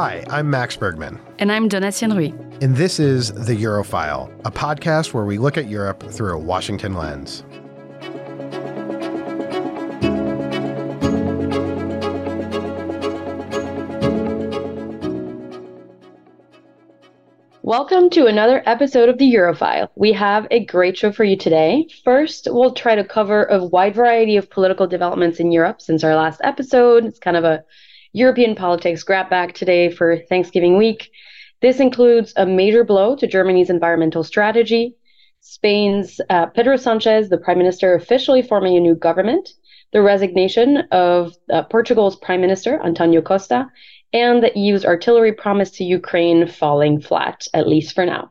Hi, I'm Max Bergman. And I'm Donatienne Ruy. And this is The Eurofile, a podcast where we look at Europe through a Washington lens. Welcome to another episode of the Eurofile. We have a great show for you today. First, we'll try to cover a wide variety of political developments in Europe since our last episode. It's kind of a European politics grab bag today for Thanksgiving week. This includes a major blow to Germany's environmental strategy, Spain's uh, Pedro Sanchez, the prime minister, officially forming a new government, the resignation of uh, Portugal's prime minister, Antonio Costa, and the EU's artillery promise to Ukraine falling flat, at least for now.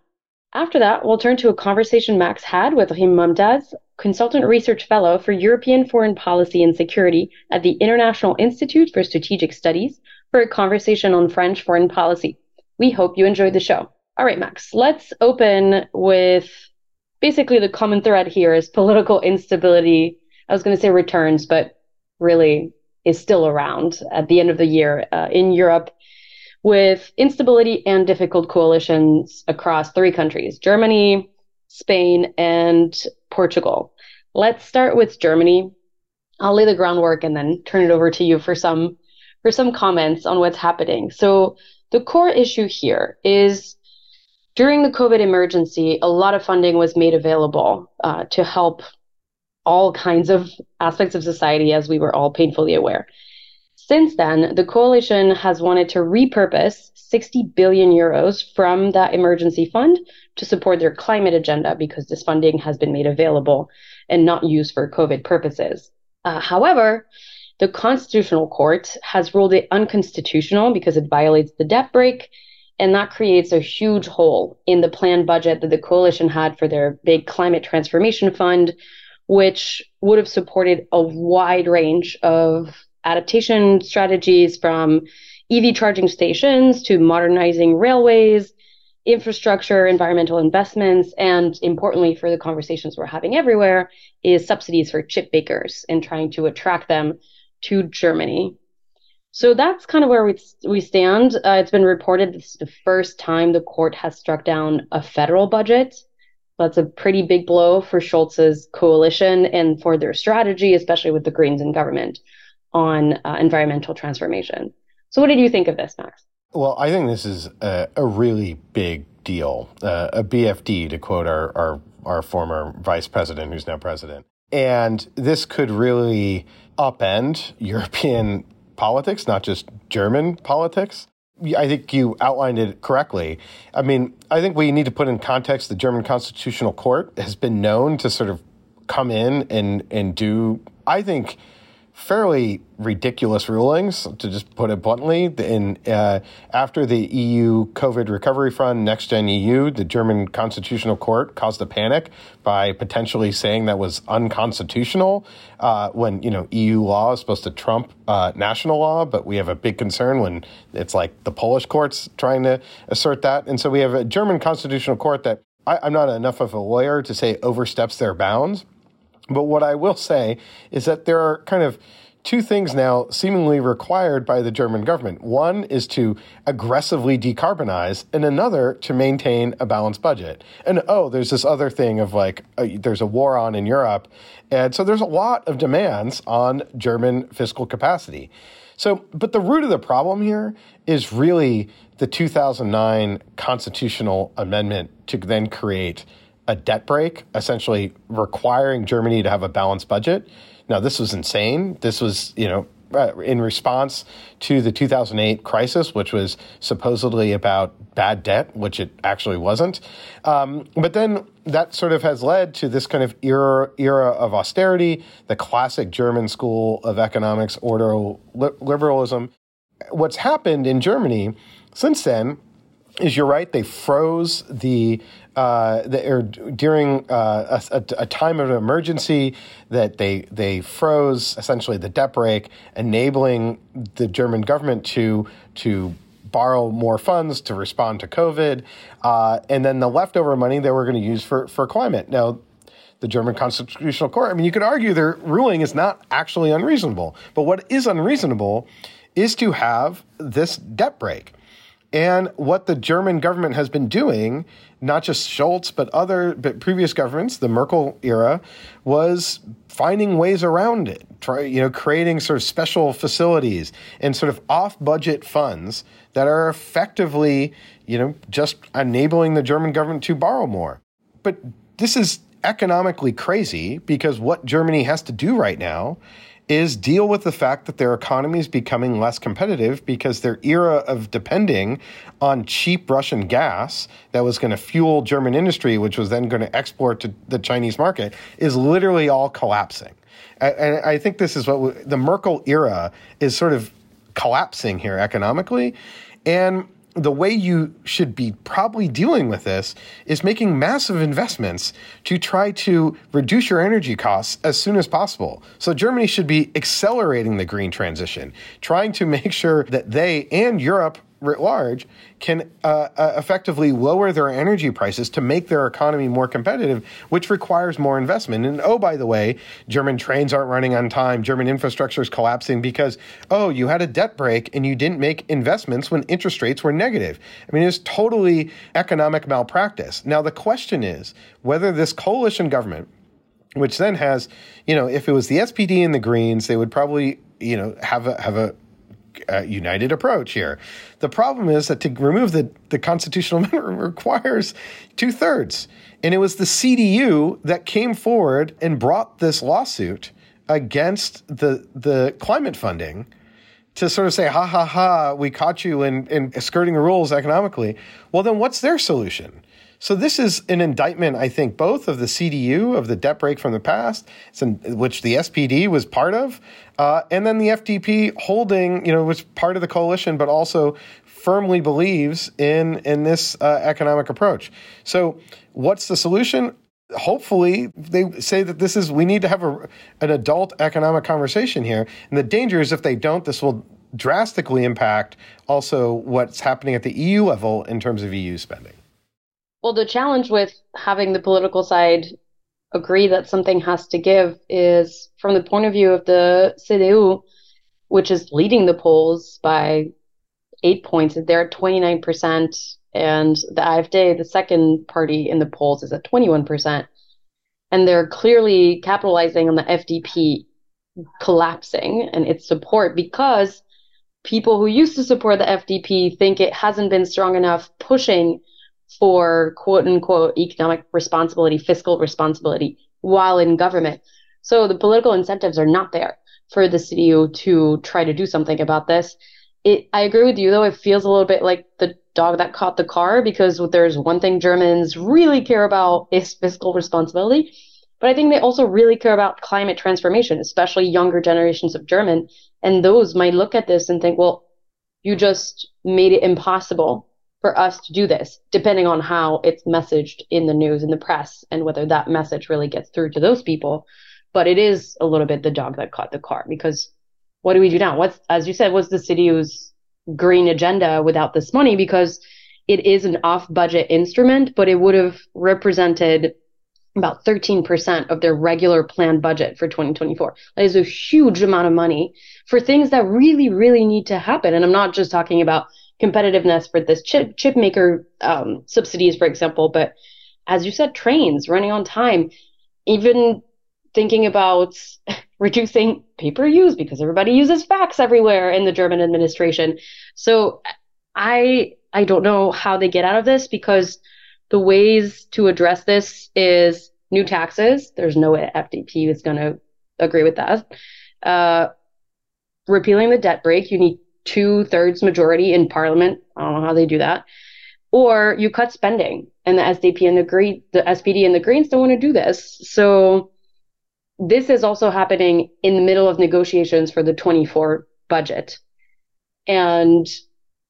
After that, we'll turn to a conversation Max had with Rym Momtaz, consultant research fellow for European foreign policy and security at the International Institute for Strategic Studies, for a conversation on French foreign policy. We hope you enjoyed the show. All right, Max, let's open with basically the common thread here is political instability. I was going to say returns, but really is still around at the end of the year uh, in Europe with instability and difficult coalitions across three countries Germany, Spain, and Portugal. Let's start with Germany. I'll lay the groundwork and then turn it over to you for some for some comments on what's happening. So the core issue here is during the COVID emergency, a lot of funding was made available uh, to help all kinds of aspects of society, as we were all painfully aware. Since then, the coalition has wanted to repurpose 60 billion euros from that emergency fund to support their climate agenda because this funding has been made available and not used for COVID purposes. Uh, however, the Constitutional Court has ruled it unconstitutional because it violates the debt brake, and that creates a huge hole in the planned budget that the coalition had for their big climate transformation fund, which would have supported a wide range of adaptation strategies from EV charging stations to modernizing railways, infrastructure, environmental investments, and importantly for the conversations we're having everywhere is subsidies for chip makers and trying to attract them to Germany. So that's kind of where we we stand. Uh, it's been reported this is the first time the court has struck down a federal budget that's a pretty big blow for Scholz's coalition and for their strategy, especially with the Greens in government on uh, environmental transformation. So, what did you think of this, Max? Well, I think this is a, a really big deal, uh, a BFD, to quote our, our, our former vice president, who's now president. And this could really upend European politics, not just German politics. I think you outlined it correctly. I mean, I think we need to put in context the German Constitutional Court has been known to sort of come in and, and do, I think, fairly ridiculous rulings, to just put it bluntly. In uh, after the EU COVID recovery fund, Next Gen EU, the German Constitutional Court caused a panic by potentially saying that was unconstitutional uh, when you know EU law is supposed to trump uh, national law. But we have a big concern when it's like the Polish courts trying to assert that, and so we have a German Constitutional Court that I'm not enough of a lawyer to say oversteps their bounds but what I will say is that there are kind of two things now seemingly required by the German government. One is to aggressively decarbonize, and another to maintain a balanced budget. And oh, there's this other thing of like, uh, there's a war on in Europe. And so there's a lot of demands on German fiscal capacity. So, but the root of the problem here is really the 2009 constitutional amendment to then create a debt brake, essentially requiring Germany to have a balanced budget. Now, this was insane. This was, you know, uh, in response to the 2008 crisis, which was supposedly about bad debt, which it actually wasn't. Um, but then that sort of has led to this kind of era, era of austerity, the classic German school of economics, order liberalism. What's happened in Germany since then is you're right, they froze the uh, or during uh, a, a, time of emergency that they they froze essentially the debt brake, enabling the German government to to borrow more funds to respond to COVID, uh, and then the leftover money they were going to use for for climate. Now. The German Constitutional Court. I mean, you could argue their ruling is not actually unreasonable, but what is unreasonable is to have this debt brake. And what the German government has been doing, not just Scholz, but other but previous governments, the Merkel era, was finding ways around it, try, you know, creating sort of special facilities and sort of off-budget funds that are effectively, you know, just enabling the German government to borrow more. But this is economically crazy because what Germany has to do right now is deal with the fact that their economy is becoming less competitive because their era of depending on cheap Russian gas that was going to fuel German industry, which was then going to export to the Chinese market, is literally all collapsing. And I think this is what we, the Merkel era is sort of collapsing here economically. And the way you should be probably dealing with this is making massive investments to try to reduce your energy costs as soon as possible. So Germany should be accelerating the green transition, trying to make sure that they and Europe writ large can uh, uh, effectively lower their energy prices to make their economy more competitive, which requires more investment. And oh, by the way, German trains aren't running on time. German infrastructure is collapsing because, oh, you had a debt brake and you didn't make investments when interest rates were negative. I mean, it's totally economic malpractice. Now, the question is whether this coalition government, which then has, you know, if it was the SPD and the Greens, they would probably, you know, have a, have a, uh, united approach here. The problem is that to remove the, the constitutional amendment requires two thirds. And it was the CDU that came forward and brought this lawsuit against the, the climate funding to sort of say, ha ha ha, we caught you in, in skirting the rules economically. Well, then what's their solution? So this is an indictment, I think, both of the CDU of the debt brake from the past, which the SPD was part of, uh, and then the FDP holding, you know, was part of the coalition, but also firmly believes in in this uh, economic approach. So, what's the solution? Hopefully, they say that this is we need to have a, an adult economic conversation here, and the danger is if they don't, this will drastically impact also what's happening at the EU level in terms of EU spending. Well, the challenge with having the political side agree that something has to give is from the point of view of the CDU, which is leading the polls by eight points. They're at 29%, and the AfD, the second party in the polls, is at 21%. And they're clearly capitalizing on the FDP collapsing and its support because people who used to support the FDP think it hasn't been strong enough pushing for quote unquote economic responsibility, fiscal responsibility while in government. So the political incentives are not there for the CDU to try to do something about this. It, I agree with you though. It feels a little bit like the dog that caught the car because there's one thing Germans really care about is fiscal responsibility. But I think they also really care about climate transformation, especially younger generations of German. And those might look at this and think, well, you just made it impossible for us to do this, depending on how it's messaged in the news and the press and whether that message really gets through to those people. But it is a little bit the dog that caught the car because what do we do now? What's, as you said, what's the CDU's green agenda without this money? Because it is an off budget instrument, but it would have represented about 13% of their regular planned budget for 2024. That is a huge amount of money for things that really, really need to happen. And I'm not just talking about competitiveness for this chip chip maker um, subsidies, for example. But as you said, trains running on time, even thinking about reducing paper use because everybody uses fax everywhere in the German administration. So I I don't know how they get out of this because the ways to address this is new taxes. There's no way FDP is going to agree with that. Uh, repealing the debt brake. You need two thirds majority in parliament. I don't know how they do that. Or you cut spending, and the SDP and the Green, the SPD and the Greens don't want to do this. So this is also happening in the middle of negotiations for the 24 budget. And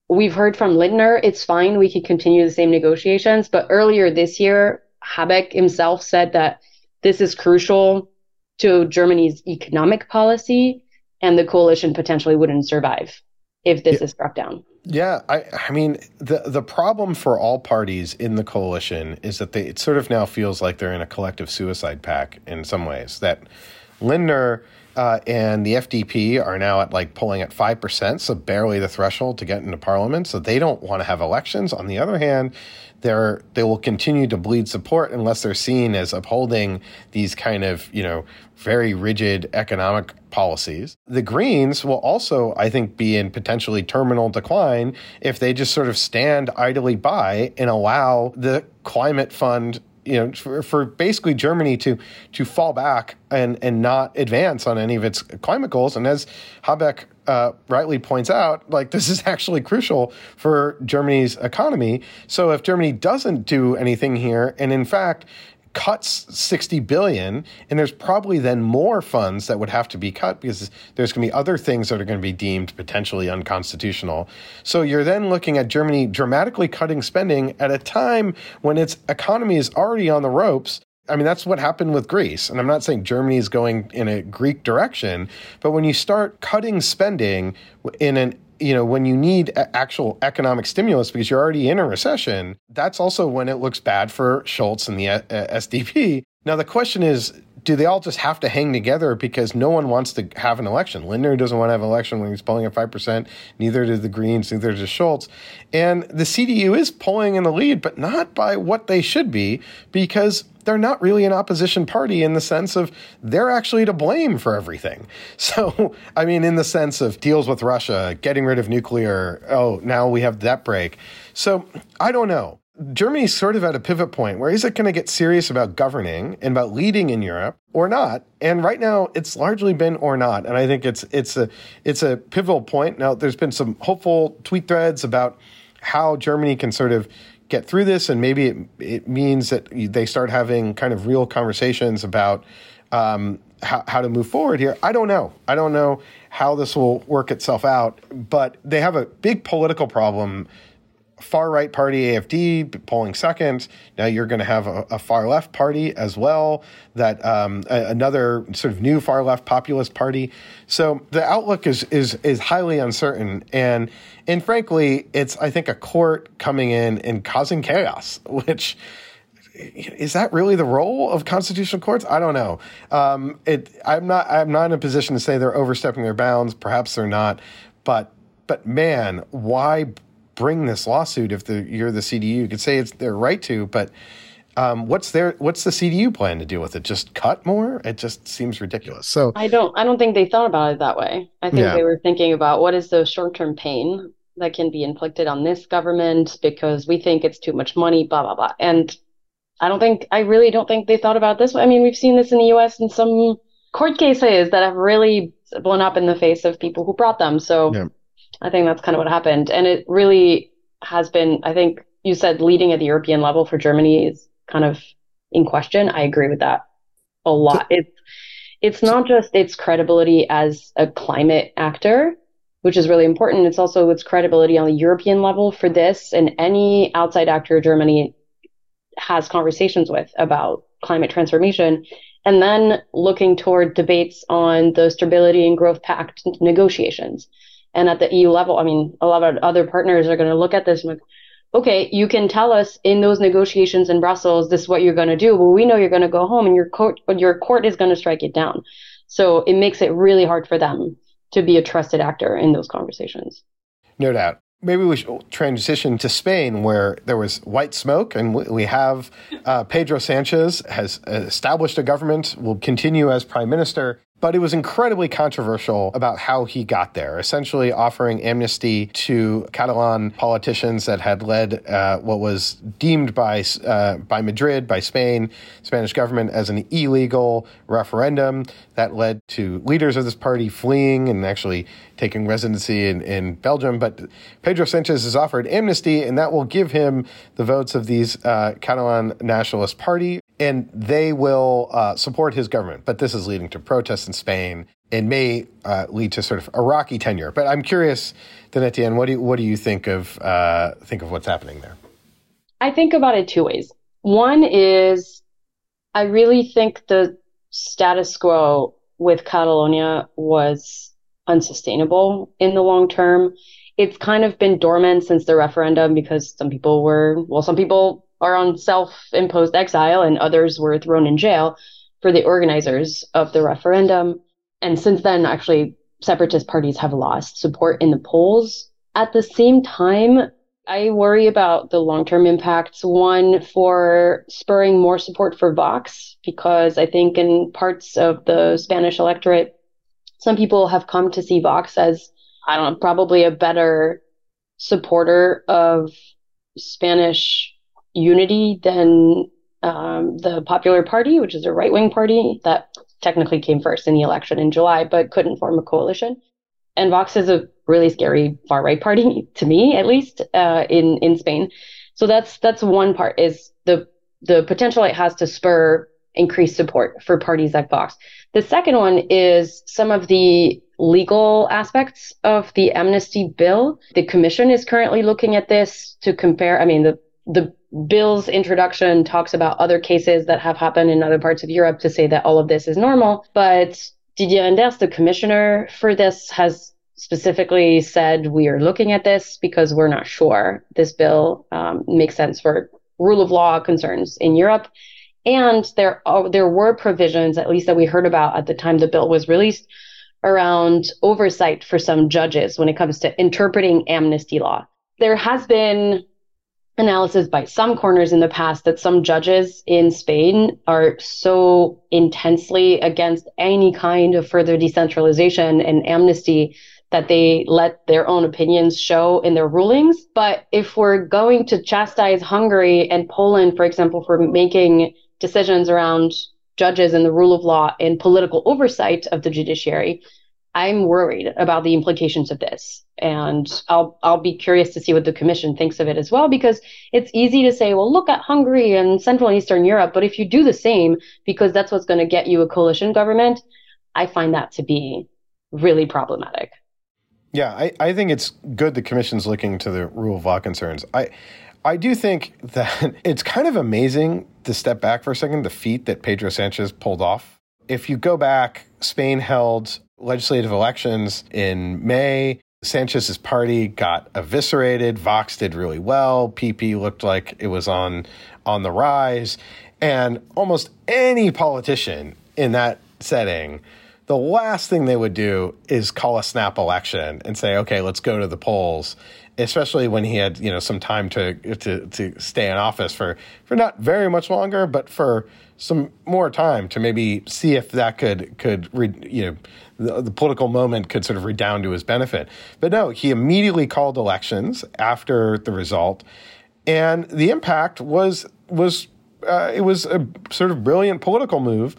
we've heard from Lindner, it's fine, we could continue the same negotiations. But earlier this year, Habeck himself said that this is crucial to Germany's economic policy, and the coalition potentially wouldn't survive if this yeah. is struck down. Yeah, I, I mean the the problem for all parties in the coalition is that they it sort of now feels like they're in a collective suicide pact in some ways. That Lindner uh, and the FDP are now at like polling at 5%, so barely the threshold to get into parliament. So they don't want to have elections. On the other hand, they're, they will continue to bleed support unless they're seen as upholding these kind of, you know, very rigid economic policies. The Greens will also, I think, be in potentially terminal decline if they just sort of stand idly by and allow the climate fund you know, for, for, basically Germany to to fall back and and not advance on any of its climate goals. And as Habeck uh, rightly points out, like this is actually crucial for Germany's economy. So if Germany doesn't do anything here, and in fact cuts 60 billion and there's probably then more funds that would have to be cut because there's going to be other things that are going to be deemed potentially unconstitutional so you're then looking at germany dramatically cutting spending at a time when its economy is already on the ropes I mean, that's what happened with Greece. And I'm not saying Germany is going in a Greek direction, but when you start cutting spending in an you know, when you need actual economic stimulus because you're already in a recession, that's also when it looks bad for Scholz and the uh, SDP. Now, the question is, do they all just have to hang together because no one wants to have an election? Lindner doesn't want to have an election when he's polling at 5%. Neither do the Greens, neither does Scholz. And the CDU is pulling in the lead, but not by what they should be because they're not really an opposition party in the sense of they're actually to blame for everything. So, I mean, in the sense of deals with Russia, getting rid of nuclear, oh, now we have that break. So, I don't know. Germany's sort of at a pivot point where is it going to get serious about governing and about leading in Europe or not? And right now, it's largely been or not. And I think it's it's a it's a pivotal point. Now, there's been some hopeful tweet threads about how Germany can sort of get through this, and maybe it, it means that they start having kind of real conversations about um, how, how to move forward here. I don't know. I don't know how this will work itself out, but they have a big political problem far right party AFD polling second. Now you're going to have a, a, far left party as well, that um, a, another sort of new far left populist party. So the outlook is is is highly uncertain, and and frankly, it's I think a court coming in and causing chaos, which. Is that really the role of constitutional courts? I don't know. Um, it, I'm not. I'm not in a position to say they're overstepping their bounds. Perhaps they're not. But but man, why bring this lawsuit if the, you're the CDU. You could say it's their right to, but um, what's their what's the CDU plan to deal with it? Just cut more? It just seems ridiculous. So I don't I don't think they thought about it that way. I think yeah. they were thinking about what is the short term pain that can be inflicted on this government because we think it's too much money, blah blah blah. And I don't think I really don't think they thought about this. I mean, we've seen this in the U.S. in some court cases that have really blown up in the face of people who brought them. So. Yeah I think that's kind of what happened. And it really has been, I think you said leading at the European level for Germany is kind of in question. I agree with that a lot. It's it's not just its credibility as a climate actor, which is really important. It's also its credibility on the European level for this and any outside actor Germany has conversations with about climate transformation. And then looking toward debates on the Stability and Growth Pact negotiations and at the EU level, I mean, a lot of other partners are going to look at this and okay, you can tell us in those negotiations in Brussels, this is what you're going to do. But we know you're going to go home and your court, your court is going to strike it down. So it makes it really hard for them to be a trusted actor in those conversations. No doubt. Maybe we should transition to Spain, where there was white smoke, and we have uh, Pedro Sanchez has established a government, will continue as prime minister. But it was incredibly controversial about how he got there, essentially offering amnesty to Catalan politicians that had led uh, what was deemed by, uh, by Madrid, by Spain, Spanish government, as an illegal referendum that led to leaders of this party fleeing and actually taking residency in, in Belgium. But Pedro Sanchez has offered amnesty, and that will give him the votes of these uh, Catalan Nationalist Party and they will uh, support his government. But this is leading to protests in Spain and may uh, lead to sort of a rocky tenure. But I'm curious, Donatienne, what do you, what do you think of uh, think of what's happening there? I think about it two ways. One is I really think the status quo with Catalonia was unsustainable in the long term. It's kind of been dormant since the referendum because some people were, well, some people are on self imposed exile and others were thrown in jail for the organizers of the referendum. And since then, actually, separatist parties have lost support in the polls. At the same time, I worry about the long term impacts. One, for spurring more support for Vox, because I think in parts of the Spanish electorate, some people have come to see Vox as, I don't know, probably a better supporter of Spanish unity than um, the Popular Party, which is a right wing party that technically came first in the election in July, but couldn't form a coalition. And Vox is a really scary far right party to me, at least uh, in in Spain. So that's that's one part is the the potential it has to spur increased support for parties like Vox. The second one is some of the legal aspects of the amnesty bill. The commission is currently looking at this to compare. I mean, the the bill's introduction talks about other cases that have happened in other parts of Europe to say that all of this is normal, but Didier Reynders, the commissioner for this, has specifically said we are looking at this because we're not sure this bill um, makes sense for rule of law concerns in Europe. And there, uh, there were provisions, at least that we heard about at the time the bill was released, around oversight for some judges when it comes to interpreting amnesty law. There has been analysis by some corners in the past that some judges in Spain are so intensely against any kind of further decentralization and amnesty that they let their own opinions show in their rulings. But if we're going to chastise Hungary and Poland, for example, for making decisions around judges and the rule of law and political oversight of the judiciary, I'm worried about the implications of this. And I'll I'll be curious to see what the commission thinks of it as well, because it's easy to say, well, look at Hungary and Central and Eastern Europe, but if you do the same, because that's what's going to get you a coalition government, I find that to be really problematic. Yeah, I, I think it's good the commission's looking to the rule of law concerns. I I do think that it's kind of amazing to step back for a second, the feat that Pedro Sanchez pulled off. If you go back, Spain held legislative elections in May. Sanchez's party got eviscerated. Vox did really well. PP looked like it was on on the rise, and almost any politician in that setting, the last thing they would do is call a snap election and say, "Okay, let's go to the polls." Especially when he had you know some time to to to stay in office for for not very much longer, but for some more time to maybe see if that could could you know the, the, political moment could sort of redound to his benefit. But no, he immediately called elections after the result, and the impact was was uh, it was a sort of brilliant political move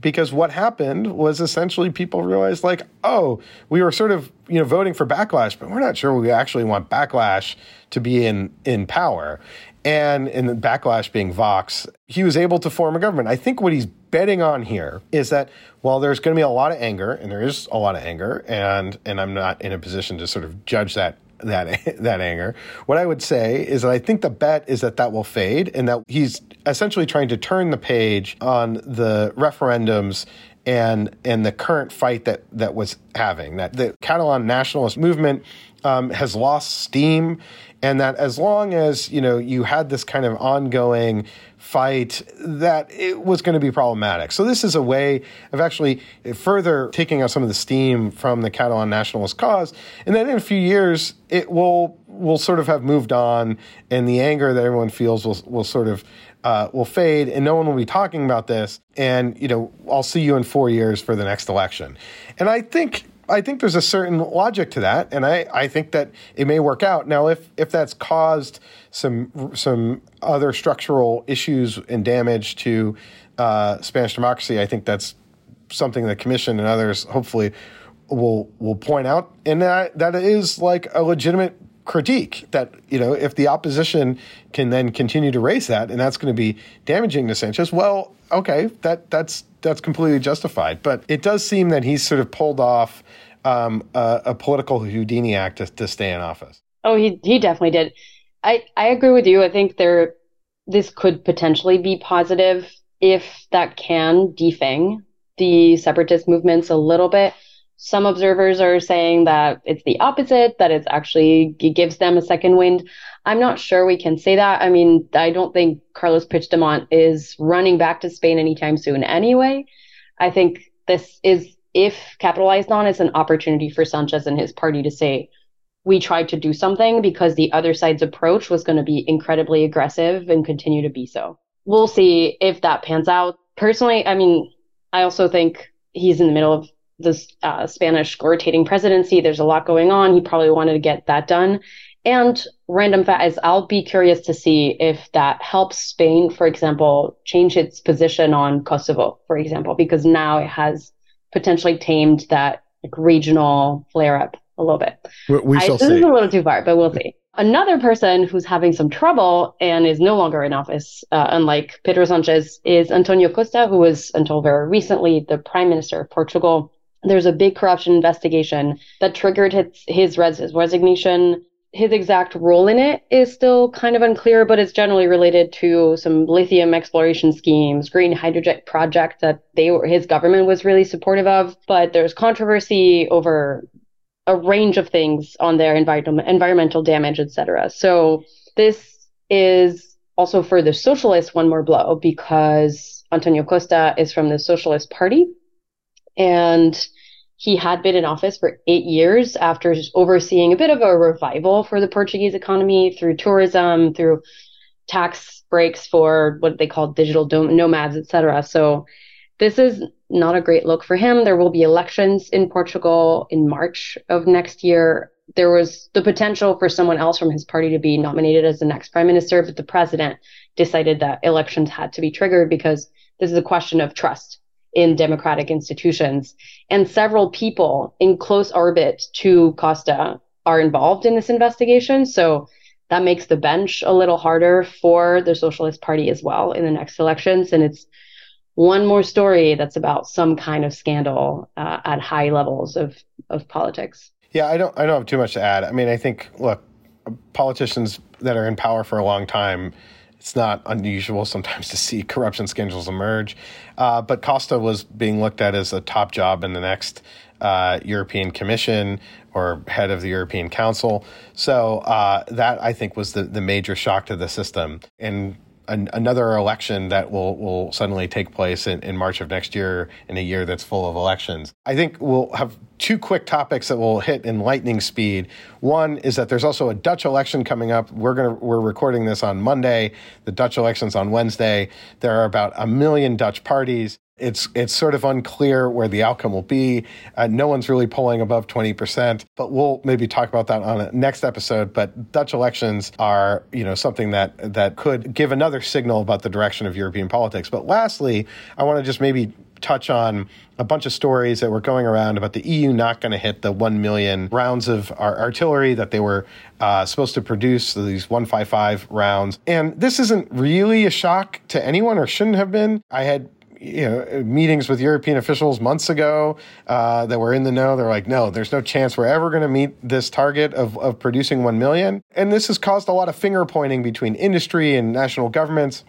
because what happened was essentially people realized like oh we were sort of you know voting for backlash but we're not sure we actually want backlash to be in in power and in the backlash being Vox, he was able to form a government. I think what he's betting on here is that while there's going to be a lot of anger, and there is a lot of anger, and and I'm not in a position to sort of judge that that that anger. What I would say is that I think the bet is that that will fade, and that he's essentially trying to turn the page on the referendums and and the current fight that that was having. That the Catalan nationalist movement um, has lost steam and that as long as you know you had this kind of ongoing fight that it was going to be problematic so this is a way of actually further taking out some of the steam from the catalan nationalist cause and then in a few years it will will sort of have moved on and the anger that everyone feels will will sort of uh, will fade and no one will be talking about this and you know i'll see you in four years for the next election and i think I think there's a certain logic to that, and I, I think that it may work out. Now, if if that's caused some some other structural issues and damage to uh, Spanish democracy, I think that's something the commission and others hopefully will will point out, and that that is like a legitimate critique that you know if the opposition can then continue to raise that and that's going to be damaging to Sanchez well okay that that's that's completely justified. But it does seem that he's sort of pulled off um, a, a, political Houdini act to, to stay in office. Oh he he definitely did. I I agree with you. I think there this could potentially be positive if that can defang the separatist movements a little bit some observers are saying that it's the opposite, that it's actually it gives them a second wind. I'm not sure we can say that. I mean, I don't think Carlos Puigdemont is running back to Spain anytime soon anyway. I think this is if capitalized on, is an opportunity for Sanchez and his party to say, we tried to do something because the other side's approach was going to be incredibly aggressive and continue to be so. We'll see if that pans out. Personally, I mean, I also think he's in the middle of this uh, Spanish rotating presidency. There's a lot going on. He probably wanted to get that done. And random fact is, I'll be curious to see if that helps Spain, for example, change its position on Kosovo, for example, because now it has potentially tamed that like, regional flare up a little bit. We, we shall I, see. This is a little too far, but we'll see. Another person who's having some trouble and is no longer in office, uh, unlike Pedro Sanchez, is Antonio Costa, who was until very recently the prime minister of Portugal. There's a big corruption investigation that triggered his, his, res- resignation. His exact role in it is still kind of unclear, but it's generally related to some lithium exploration schemes, green hydrogen project that they were, his government was really supportive of. But there's controversy over a range of things on their environment, environmental damage, etc. So this is also for the socialists one more blow because Antonio Costa is from the Socialist Party, and he had been in office for eight years after overseeing a bit of a revival for the Portuguese economy through tourism, through tax breaks for what they call digital nomads, etc. So this is not a great look for him. There will be elections in Portugal in March of next year. There was the potential for someone else from his party to be nominated as the next prime minister, but the president decided that elections had to be triggered because this is a question of trust in democratic institutions. And several people in close orbit to Costa are involved in this investigation. So that makes the bench a little harder for the Socialist Party as well in the next elections. And it's one more story that's about some kind of scandal uh, at high levels of of politics. Yeah, I don't I don't have too much to add. I mean, I think look, politicians that are in power for a long time, it's not unusual sometimes to see corruption scandals emerge. Uh, but Costa was being looked at as a top job in the next uh, European Commission or head of the European Council. So uh, that I think was the, the major shock to the system. And an, another election that will, will suddenly take place in, in March of next year in a year that's full of elections. I think we'll have two quick topics that will hit in lightning speed. One is that there's also a Dutch election coming up. We're gonna we're recording this on Monday. The Dutch election's on Wednesday. There are about a million Dutch parties. It's it's sort of unclear where the outcome will be. Uh, no one's really polling above twenty percent, but we'll maybe talk about that on a next episode. But Dutch elections are you know something that that could give another signal about the direction of European politics. But lastly, I want to just maybe touch on a bunch of stories that were going around about the EU not going to hit the 1 million rounds of artillery that they were uh, supposed to produce, these 155 rounds. And this isn't really a shock to anyone or shouldn't have been. I had you know meetings with European officials months ago uh, that were in the know. They're like, no, there's no chance we're ever going to meet this target of of producing one million. And this has caused a lot of finger pointing between industry and national governments.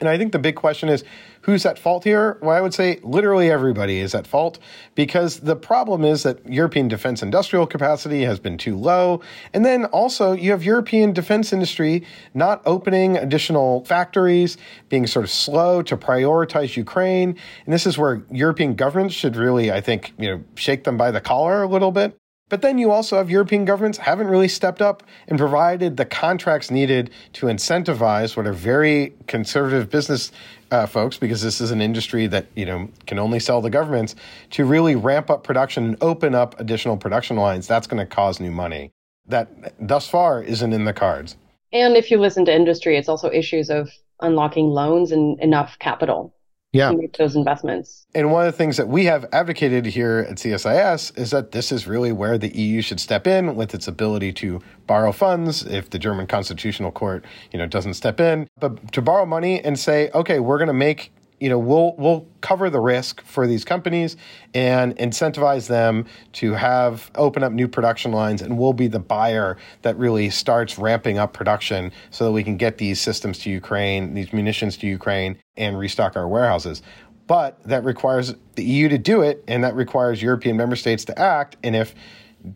And I think the big question is who's at fault here? Well, I would say literally everybody is at fault because the problem is that European defense industrial capacity has been too low. And then also you have European defense industry not opening additional factories, being sort of slow to prioritize Ukraine. And this is where European governments should really, I think, you know, shake them by the collar a little bit. But then you also have European governments haven't really stepped up and provided the contracts needed to incentivize what are very conservative business uh, folks, because this is an industry that you know can only sell the governments, to really ramp up production and open up additional production lines. That's going to cause new money. That thus far isn't in the cards. And if you listen to industry, it's also issues of unlocking loans and enough capital yeah. to make those investments. And one of the things that we have advocated here at CSIS is that this is really where the EU should step in with its ability to borrow funds if the German Constitutional Court, you know, doesn't step in, but to borrow money and say, okay, we're going to make you know we'll we'll cover the risk for these companies and incentivize them to have open up new production lines and we'll be the buyer that really starts ramping up production so that we can get these systems to Ukraine these munitions to Ukraine and restock our warehouses but that requires the EU to do it and that requires European member states to act and if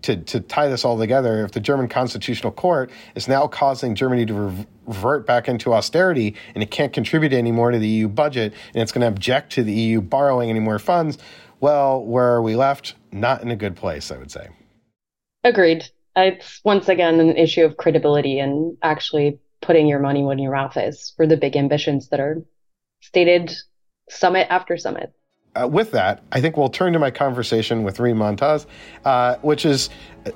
to, to tie this all together, if the German Constitutional Court is now causing Germany to revert back into austerity and it can't contribute anymore to the EU budget and it's going to object to the EU borrowing any more funds, well, where are we left, not in a good place, I would say. Agreed. It's once again an issue of credibility and actually putting your money where your mouth is for the big ambitions that are stated summit after summit. Uh, with that, I think we'll turn to my conversation with Rym Momtaz, uh, which is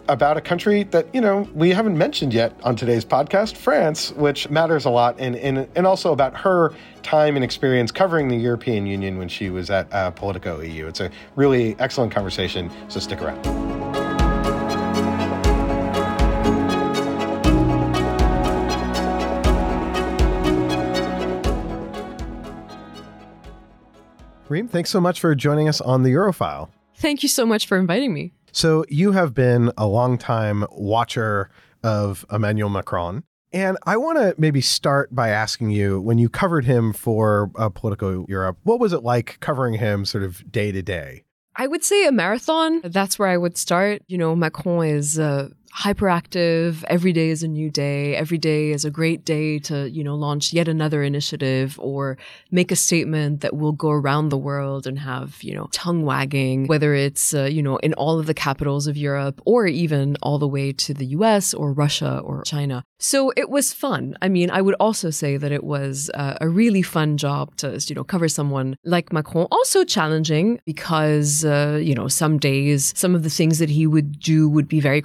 about a country that, you know, we haven't mentioned yet on today's podcast, France, which matters a lot, and, and, and also about her time and experience covering the European Union when she was at uh, Politico EU. It's a really excellent conversation, so stick around. Rym, thanks so much for joining us on the Eurofile. Thank you so much for inviting me. So, you have been a long-time watcher of Emmanuel Macron. And I want to maybe start by asking you when you covered him for uh, Politico Europe, what was it like covering him sort of day to day? I would say a marathon. That's where I would start. You know, Macron is uh, hyperactive. Every day is a new day. Every day is a great day to, you know, launch yet another initiative or make a statement that will go around the world and have, you know, tongue wagging, whether it's, uh, you know, in all of the capitals of Europe or even all the way to the US or Russia or China. So it was fun. I mean, I would also say that it was uh, a really fun job to, you know, cover someone like Macron. Also challenging because, uh, you know, some days, some of the things that he would do would be very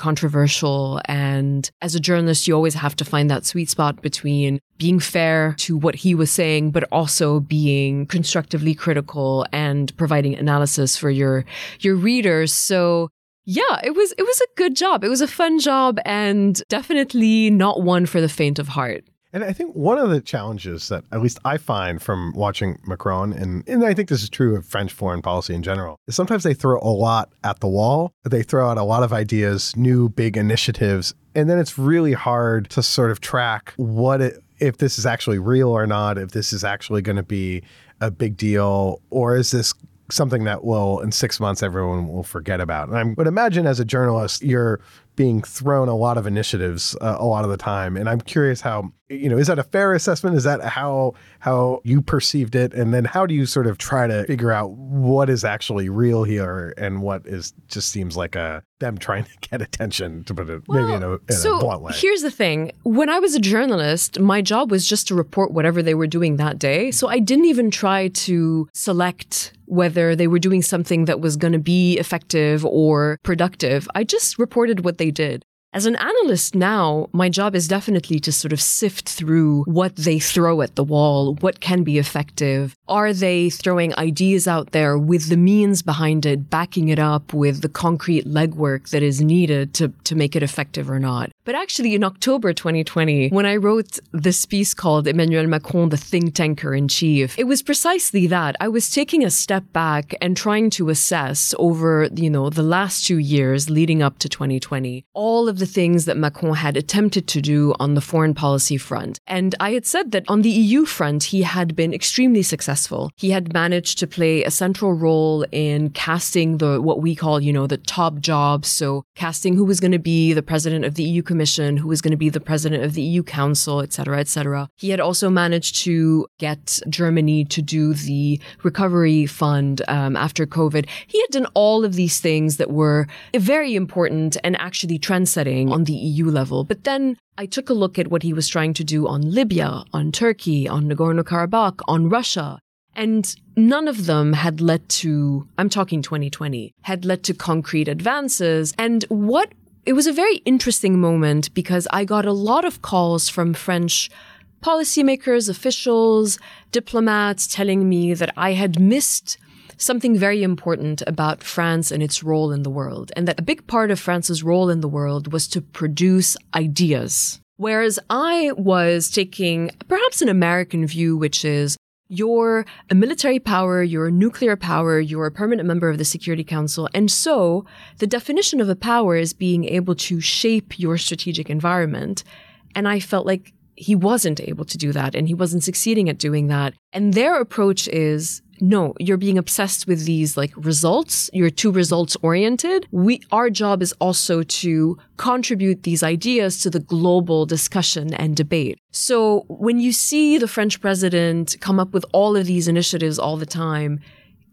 controversial and as a journalist, you always have to find that sweet spot between being fair to what he was saying, but also being constructively critical and providing analysis for your, your readers. So yeah, it was, it was a good job. It was a fun job and definitely not one for the faint of heart. And I think one of the challenges that at least I find from watching Macron, and, and I think this is true of French foreign policy in general, is sometimes they throw a lot at the wall. They throw out a lot of ideas, new big initiatives, and then it's really hard to sort of track what it, if this is actually real or not, if this is actually going to be a big deal, or is this something that will in six months everyone will forget about. And I would imagine as a journalist, you're being thrown a lot of initiatives uh, a lot of the time. And I'm curious how you know is that a fair assessment? Is that how how you perceived it? And then how do you sort of try to figure out what is actually real here and what is just seems like a them trying to get attention to put it well, maybe in, a, in so a blunt way. Here's the thing: when I was a journalist, my job was just to report whatever they were doing that day. So I didn't even try to select whether they were doing something that was going to be effective or productive. I just reported what they did. As an analyst now, my job is definitely to sort of sift through what they throw at the wall, what can be effective. Are they throwing ideas out there with the means behind it, backing it up with the concrete legwork that is needed to, to make it effective or not? But actually, in October 2020, when I wrote this piece called Emmanuel Macron, the think tanker in chief, it was precisely that. I was taking a step back and trying to assess over, you know, the last two years leading up to 2020, all of the things that Macron had attempted to do on the foreign policy front. And I had said that on the EU front, he had been extremely successful. He had managed to play a central role in casting the, what we call, you know, the top jobs. So casting who was going to be the president of the EU Commission, who was going to be the president of the EU Council, et cetera, et cetera. He had also managed to get Germany to do the recovery fund um, after COVID. He had done all of these things that were very important and actually trendsetting on the EU level. But then I took a look at what he was trying to do on Libya, on Turkey, on Nagorno Karabakh, on Russia. And none of them had led to, I'm talking 2020, had led to concrete advances. And what it was a very interesting moment because I got a lot of calls from French policymakers, officials, diplomats telling me that I had missed something very important about France and its role in the world, and that a big part of France's role in the world was to produce ideas. Whereas I was taking perhaps an American view, which is you're a military power, you're a nuclear power, you're a permanent member of the Security Council. And so the definition of a power is being able to shape your strategic environment. And I felt like he wasn't able to do that and he wasn't succeeding at doing that. And their approach is no, you're being obsessed with these like results. You're too results oriented. We, our job is also to contribute these ideas to the global discussion and debate. So when you see the French president come up with all of these initiatives all the time,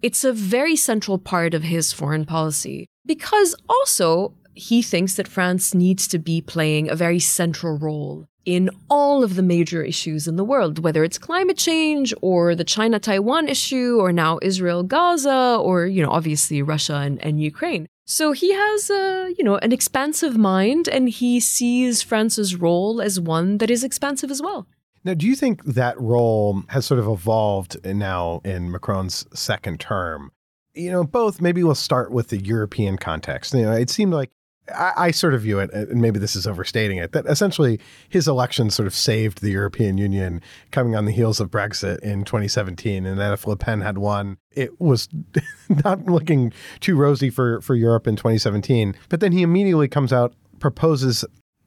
It's a very central part of his foreign policy because also he thinks that France needs to be playing a very central role in all of the major issues in the world, whether it's climate change or the China Taiwan issue or now Israel Gaza or, you know, obviously Russia and, and Ukraine. So he has a, you know, an expansive mind and he sees France's role as one that is expansive as well. Now, do you think that role has sort of evolved now in Macron's second term? You know, both, maybe we'll start with the European context. You know, it seemed like I, I, sort of view it, and maybe this is overstating it, that essentially his election sort of saved the European Union coming on the heels of Brexit in 2017. And that if Le Pen had won, it was not looking too rosy for, for Europe in 2017. But then he immediately comes out, proposes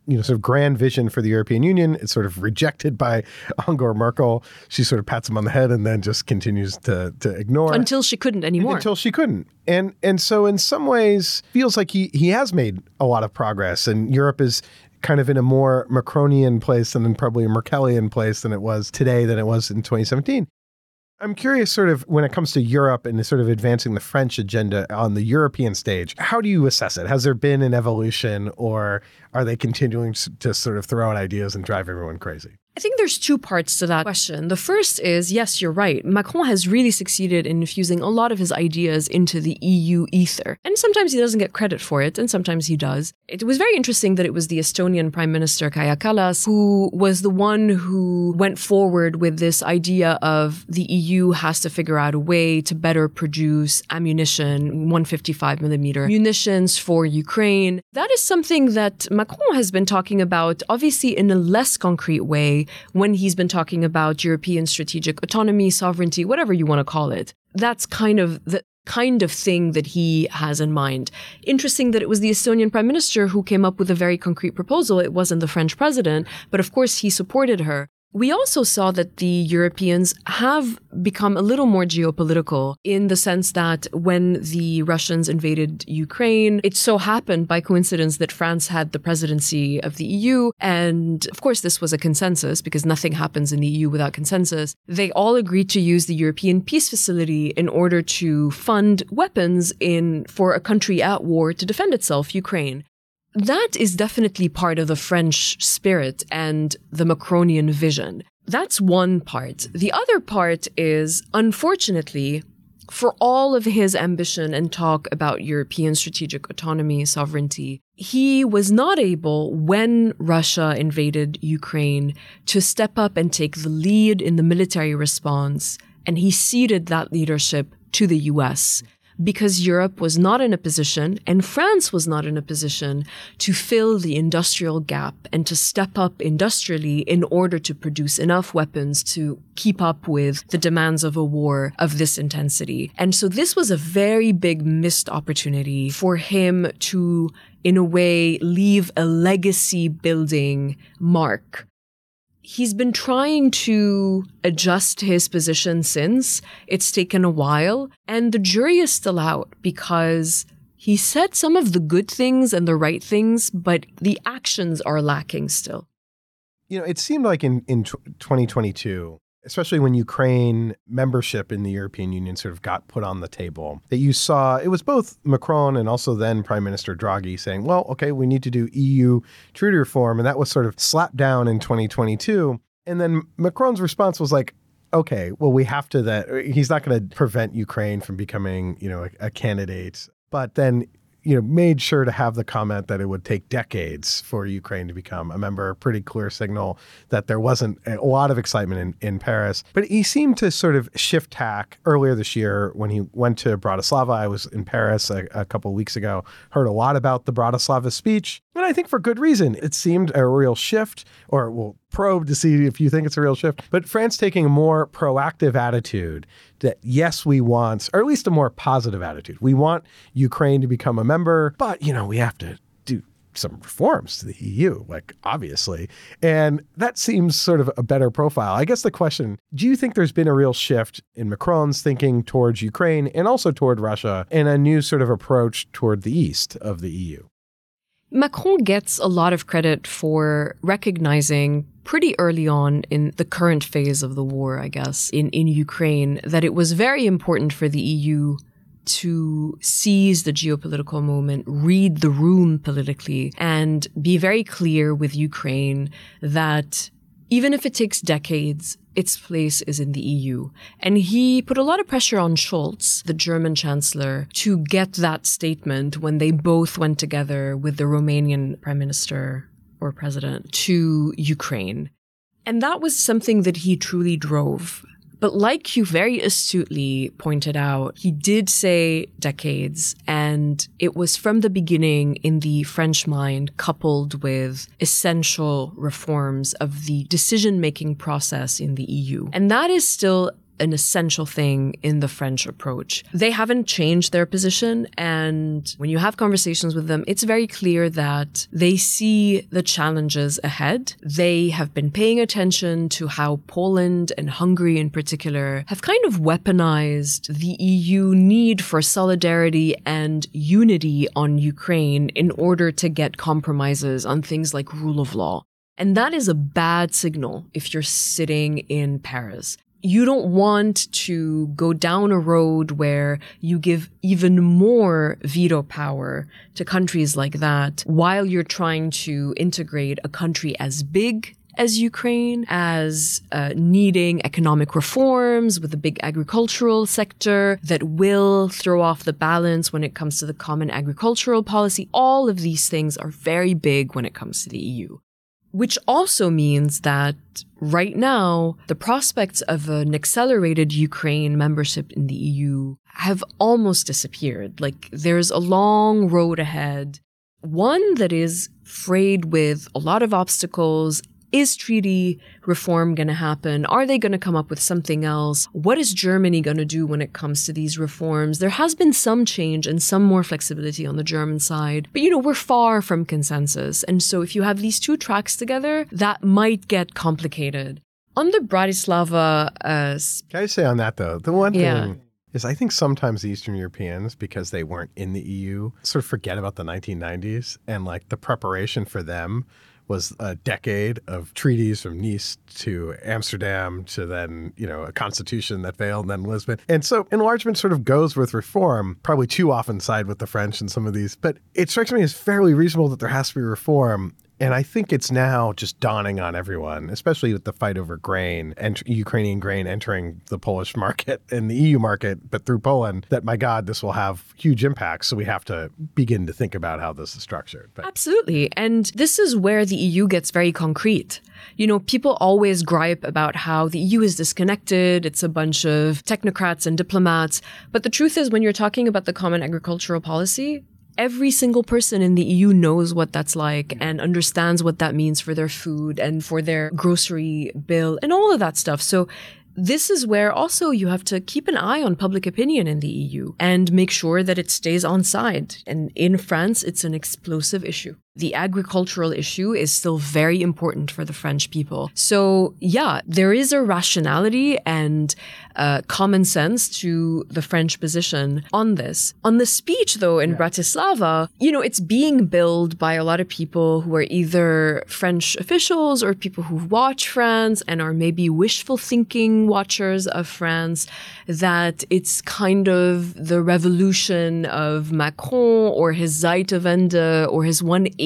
you know, sort of grand vision for the European Union. It's sort of rejected by Angela Merkel. She sort of pats him on the head and then just continues to to ignore until she couldn't anymore. Until she couldn't, and and so in some ways feels like he he has made a lot of progress, and Europe is kind of in a more Macronian place and then probably a Merkelian place than it was today than it was in 2017. I'm curious, sort of, when it comes to Europe and sort of advancing the French agenda on the European stage, how do you assess it? Has there been an evolution or are they continuing to sort of throw out ideas and drive everyone crazy? I think there's two parts to that question. The first is yes, you're right. Macron has really succeeded in infusing a lot of his ideas into the EU ether. And sometimes he doesn't get credit for it, and sometimes he does. It was very interesting that it was the Estonian Prime Minister Kaja Kallas who was the one who went forward with this idea of the EU has to figure out a way to better produce ammunition, 155 millimeter munitions for Ukraine. That is something that Macron has been talking about, obviously in a less concrete way when he's been talking about European strategic autonomy, sovereignty, whatever you want to call it. That's kind of the kind of thing that he has in mind. Interesting that it was the Estonian prime minister who came up with a very concrete proposal. It wasn't the French president, but of course he supported her. We also saw that the Europeans have become a little more geopolitical in the sense that when the Russians invaded Ukraine, it so happened by coincidence that France had the presidency of the EU. And of course, this was a consensus because nothing happens in the EU without consensus. They all agreed to use the European Peace Facility in order to fund weapons in for a country at war to defend itself, Ukraine. That is definitely part of the French spirit and the Macronian vision. That's one part. The other part is, unfortunately, for all of his ambition and talk about European strategic autonomy, sovereignty, he was not able, when Russia invaded Ukraine, to step up and take the lead in the military response. And he ceded that leadership to the US because Europe was not in a position and France was not in a position to fill the industrial gap and to step up industrially in order to produce enough weapons to keep up with the demands of a war of this intensity. And so this was a very big missed opportunity for him to in a way leave a legacy building mark he's been trying to adjust his position since. It's taken a while, and the jury is still out because he said some of the good things and the right things, but the actions are lacking still. You know, it seemed like in, in 2022, especially when Ukraine membership in the European Union sort of got put on the table, that you saw it was both Macron and also then Prime Minister Draghi saying, well, okay, we need to do EU treaty reform. And that was sort of slapped down in 2022. And then Macron's response was like, okay, well, we have to that he's not going to prevent Ukraine from becoming, you know, a, a candidate. But then you know, made sure to have the comment that it would take decades for Ukraine to become a member, a pretty clear signal that there wasn't a lot of excitement in, in Paris. But he seemed to sort of shift tack earlier this year when he went to Bratislava. I was in Paris a, a couple of weeks ago, heard a lot about the Bratislava speech, and I think for good reason. It seemed a real shift, or well, probe to see if you think it's a real shift. But France taking a more proactive attitude that yes, we want, or at least a more positive attitude. We want Ukraine to become a member, but you know, we have to do some reforms to the EU, like obviously. And that seems sort of a better profile. I guess the question, do you think there's been a real shift in Macron's thinking towards Ukraine and also toward Russia and a new sort of approach toward the east of the EU? Macron gets a lot of credit for recognizing pretty early on in the current phase of the war, I guess, in, in Ukraine, that it was very important for the EU to seize the geopolitical moment, read the room politically, and be very clear with Ukraine that even if it takes decades, its place is in the EU. And he put a lot of pressure on Scholz, the German chancellor, to get that statement when they both went together with the Romanian prime minister or president to Ukraine. And that was something that he truly drove. But like you very astutely pointed out, he did say decades, and it was from the beginning in the French mind coupled with essential reforms of the decision making process in the EU. And that is still an essential thing in the French approach. They haven't changed their position. And when you have conversations with them, it's very clear that they see the challenges ahead. They have been paying attention to how Poland and Hungary in particular have kind of weaponized the EU need for solidarity and unity on Ukraine in order to get compromises on things like rule of law. And that is a bad signal if you're sitting in Paris you don't want to go down a road where you give even more veto power to countries like that while you're trying to integrate a country as big as Ukraine, as uh, needing economic reforms with a big agricultural sector that will throw off the balance when it comes to the common agricultural policy. All of these things are very big when it comes to the EU which also means that right now, the prospects of an accelerated Ukraine membership in the EU have almost disappeared. Like, there's a long road ahead, one that is frayed with a lot of obstacles is treaty reform going to happen? Are they going to come up with something else? What is Germany going to do when it comes to these reforms? There has been some change and some more flexibility on the German side, but you know, we're far from consensus. And so if you have these two tracks together, that might get complicated. On the Bratislava, uh, can I say on that though, the one yeah. thing is I think sometimes the Eastern Europeans, because they weren't in the EU, sort of forget about the 1990s and like the preparation for them was a decade of treaties from Nice to Amsterdam to then, you know, a constitution that failed and then Lisbon. And so enlargement sort of goes with reform, probably too often side with the French in some of these. But it strikes me as fairly reasonable that there has to be reform. And I think it's now just dawning on everyone, especially with the fight over grain and Ukrainian grain entering the Polish market and the EU market, but through Poland, that my God, this will have huge impacts. So we have to begin to think about how this is structured. But. Absolutely. And this is where the EU gets very concrete. You know, people always gripe about how the EU is disconnected. It's a bunch of technocrats and diplomats. But the truth is, when you're talking about the common agricultural policy, every single person in the EU knows what that's like and understands what that means for their food and for their grocery bill and all of that stuff. So this is where also you have to keep an eye on public opinion in the EU and make sure that it stays on side. And in France, it's an explosive issue the agricultural issue is still very important for the French people. So, yeah, there is a rationality and uh, common sense to the French position on this. On the speech, though, in yeah. Bratislava, you know, it's being billed by a lot of people who are either French officials or people who watch France and are maybe wishful thinking watchers of France that it's kind of the revolution of Macron or his Zeitenwende or his 180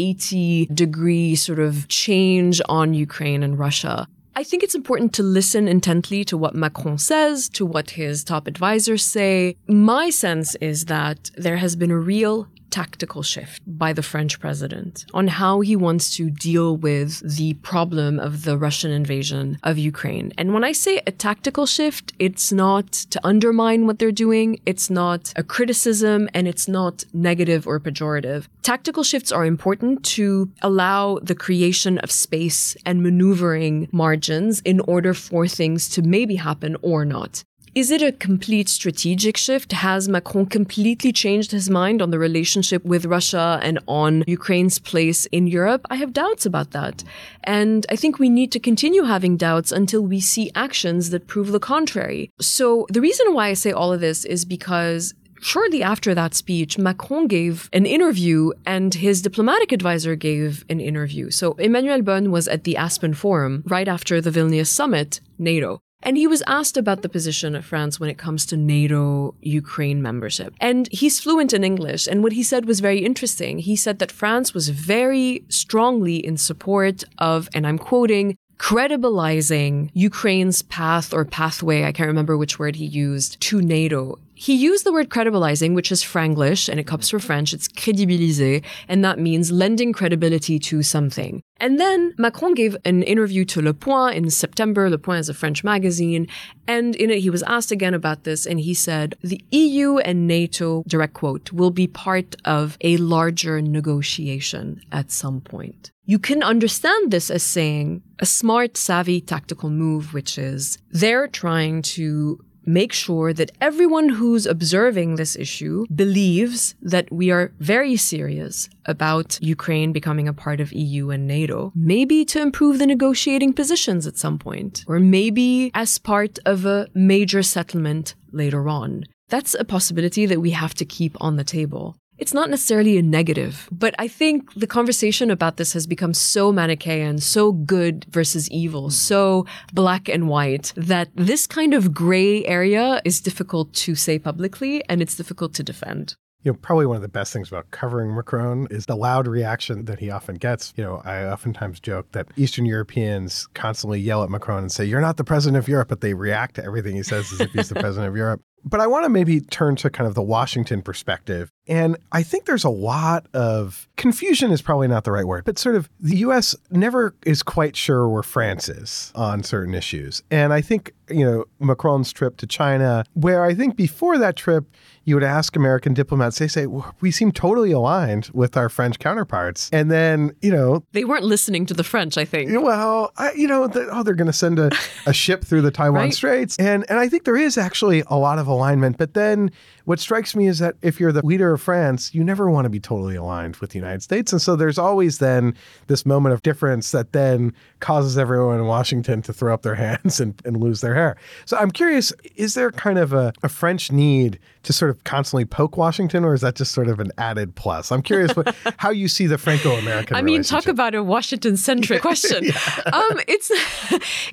degree sort of change on Ukraine and Russia. I think it's important to listen intently to what Macron says, to what his top advisors say. My sense is that there has been a real tactical shift by the French president on how he wants to deal with the problem of the Russian invasion of Ukraine. And when I say a tactical shift, it's not to undermine what they're doing, it's not a criticism, and it's not negative or pejorative. Tactical shifts are important to allow the creation of space and maneuvering margins in order for things to maybe happen or not. Is it a complete strategic shift? Has Macron completely changed his mind on the relationship with Russia and on Ukraine's place in Europe? I have doubts about that. And I think we need to continue having doubts until we see actions that prove the contrary. So the reason why I say all of this is because shortly after that speech, Macron gave an interview and his diplomatic advisor gave an interview. So Emmanuel Bonne was at the Aspen Forum right after the Vilnius summit, NATO. And he was asked about the position of France when it comes to NATO Ukraine membership. And he's fluent in English. And what he said was very interesting. He said that France was very strongly in support of, and I'm quoting, credibilizing Ukraine's path or pathway, I can't remember which word he used, to NATO. He used the word credibilizing, which is Franglish, and it comes from French. It's crédibiliser, and that means lending credibility to something. And then Macron gave an interview to Le Point in September. Le Point is a French magazine. And in it, he was asked again about this, and he said, the EU and NATO, direct quote, will be part of a larger negotiation at some point. You can understand this as saying a smart, savvy tactical move, which is they're trying to make sure that everyone who's observing this issue believes that we are very serious about Ukraine becoming a part of EU and NATO, maybe to improve the negotiating positions at some point, or maybe as part of a major settlement later on. That's a possibility that we have to keep on the table it's not necessarily a negative, but I think the conversation about this has become so Manichaean, so good versus evil, mm. so black and white that this kind of gray area is difficult to say publicly and it's difficult to defend. You know, probably one of the best things about covering Macron is the loud reaction that he often gets. You know, I oftentimes joke that Eastern Europeans constantly yell at Macron and say, You're not the president of Europe, but they react to everything he says as if he's the president of Europe. But I want to maybe turn to kind of the Washington perspective. And I think there's a lot of confusion, is probably not the right word, but sort of the US never is quite sure where France is on certain issues. And I think, you know, Macron's trip to China, where I think before that trip, you would ask American diplomats, they say, well, we seem totally aligned with our French counterparts. And then, you know, they weren't listening to the French, I think. Well, I, you know, the, oh, they're going to send a, a ship through the Taiwan right? Straits. And, and I think there is actually a lot of alignment. But then what strikes me is that if you're the leader France, you never want to be totally aligned with the United States. And so there's always then this moment of difference that then causes everyone in Washington to throw up their hands and, and lose their hair. So I'm curious, is there kind of a, a French need to sort of constantly poke Washington, or is that just sort of an added plus? I'm curious what, how you see the Franco-American. I mean, talk about a Washington-centric question. yeah. um, it's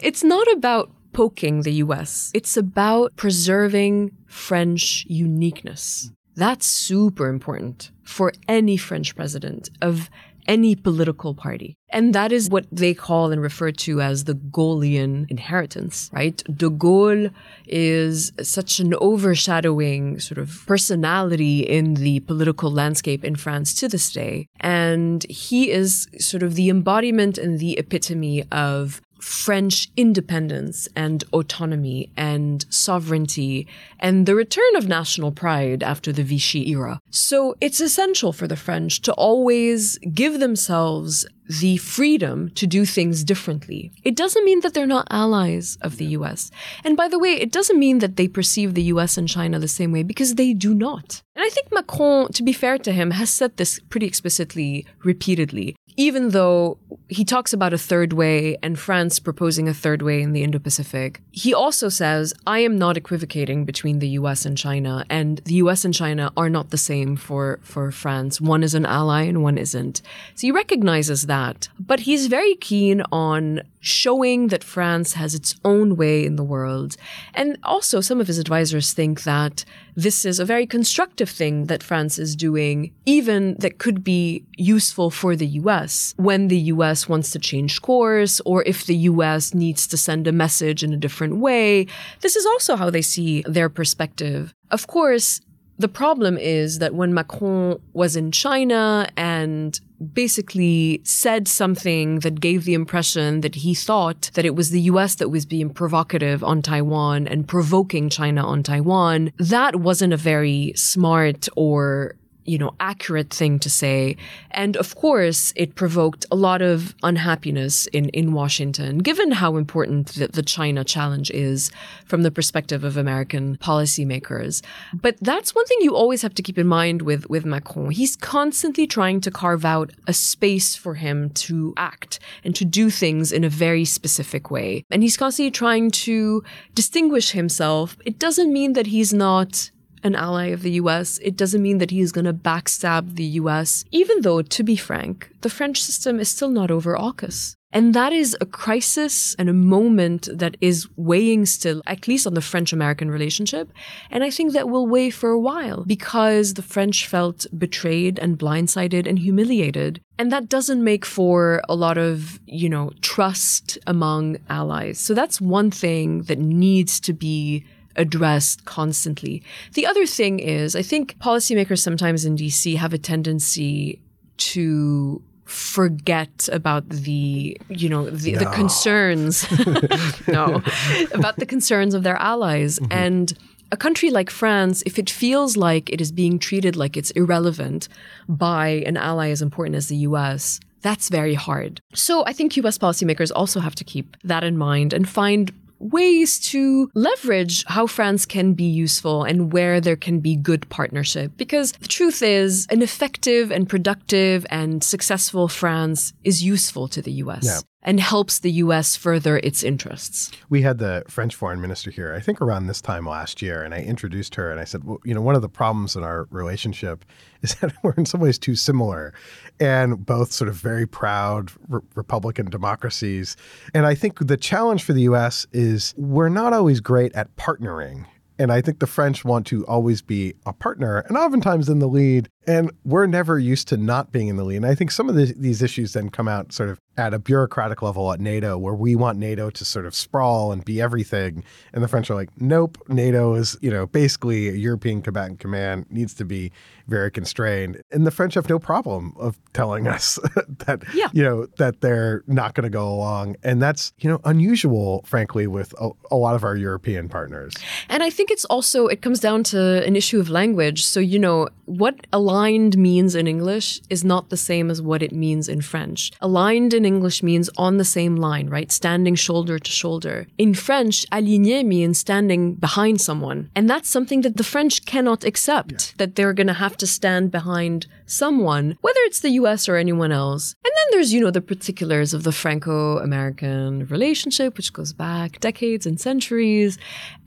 it's not about poking the US. It's about preserving French uniqueness. That's super important for any French president of any political party. And that is what they call and refer to as the Gaullian inheritance, right? De Gaulle is such an overshadowing sort of personality in the political landscape in France to this day. And he is sort of the embodiment and the epitome of French independence and autonomy and sovereignty and the return of national pride after the Vichy era. So it's essential for the French to always give themselves the freedom to do things differently. It doesn't mean that they're not allies of the US. And by the way, it doesn't mean that they perceive the US and China the same way because they do not. And I think Macron, to be fair to him, has said this pretty explicitly repeatedly. Even though he talks about a third way and France proposing a third way in the Indo Pacific, he also says, I am not equivocating between the US and China, and the US and China are not the same for, for France. One is an ally and one isn't. So he recognizes that that. But he's very keen on showing that France has its own way in the world. And also, some of his advisors think that this is a very constructive thing that France is doing, even that could be useful for the US when the US wants to change course or if the US needs to send a message in a different way. This is also how they see their perspective. Of course, the problem is that when Macron was in China and basically said something that gave the impression that he thought that it was the US that was being provocative on Taiwan and provoking China on Taiwan, that wasn't a very smart or you know, accurate thing to say. And of course, it provoked a lot of unhappiness in, in Washington, given how important the, the China challenge is from the perspective of American policymakers. But that's one thing you always have to keep in mind with, with Macron. He's constantly trying to carve out a space for him to act and to do things in a very specific way. And he's constantly trying to distinguish himself. It doesn't mean that he's not an ally of the US. It doesn't mean that he is going to backstab the US, even though, to be frank, the French system is still not over AUKUS. And that is a crisis and a moment that is weighing still, at least on the French American relationship. And I think that will weigh for a while because the French felt betrayed and blindsided and humiliated. And that doesn't make for a lot of, you know, trust among allies. So that's one thing that needs to be addressed constantly. The other thing is, I think policymakers sometimes in DC have a tendency to forget about the you know the, no. the concerns no about the concerns of their allies mm-hmm. and a country like France, if it feels like it is being treated like it's irrelevant by an ally as important as the US, that's very hard. So I think US policymakers also have to keep that in mind and find ways to leverage how France can be useful and where there can be good partnership. Because the truth is, an effective and productive and successful France is useful to the US. Yeah and helps the U.S. further its interests. We had the French foreign minister here, I think around this time last year, and I introduced her and I said, well, you know, one of the problems in our relationship is that we're in some ways too similar and both sort of very proud re- Republican democracies. And I think the challenge for the U.S. is we're not always great at partnering. And I think the French want to always be a partner and oftentimes in the lead. And we're never used to not being in the lead. And I think some of the, these issues then come out sort of at a bureaucratic level at NATO, where we want NATO to sort of sprawl and be everything. And the French are like, nope, NATO is, you know, basically a European combatant command, needs to be very constrained. And the French have no problem of telling us that, yeah. you know, that they're not going to go along. And that's, you know, unusual, frankly, with a, a lot of our European partners. And I think it's also, it comes down to an issue of language. So, you know, what aligned means in English is not the same as what it means in French. Aligned in English means on the same line, right? Standing shoulder to shoulder. In French, aligné means standing behind someone. And that's something that the French cannot accept, yeah. that they're going to have to stand behind someone, whether it's the US or anyone else. And then there's, you know, the particulars of the Franco American relationship, which goes back decades and centuries.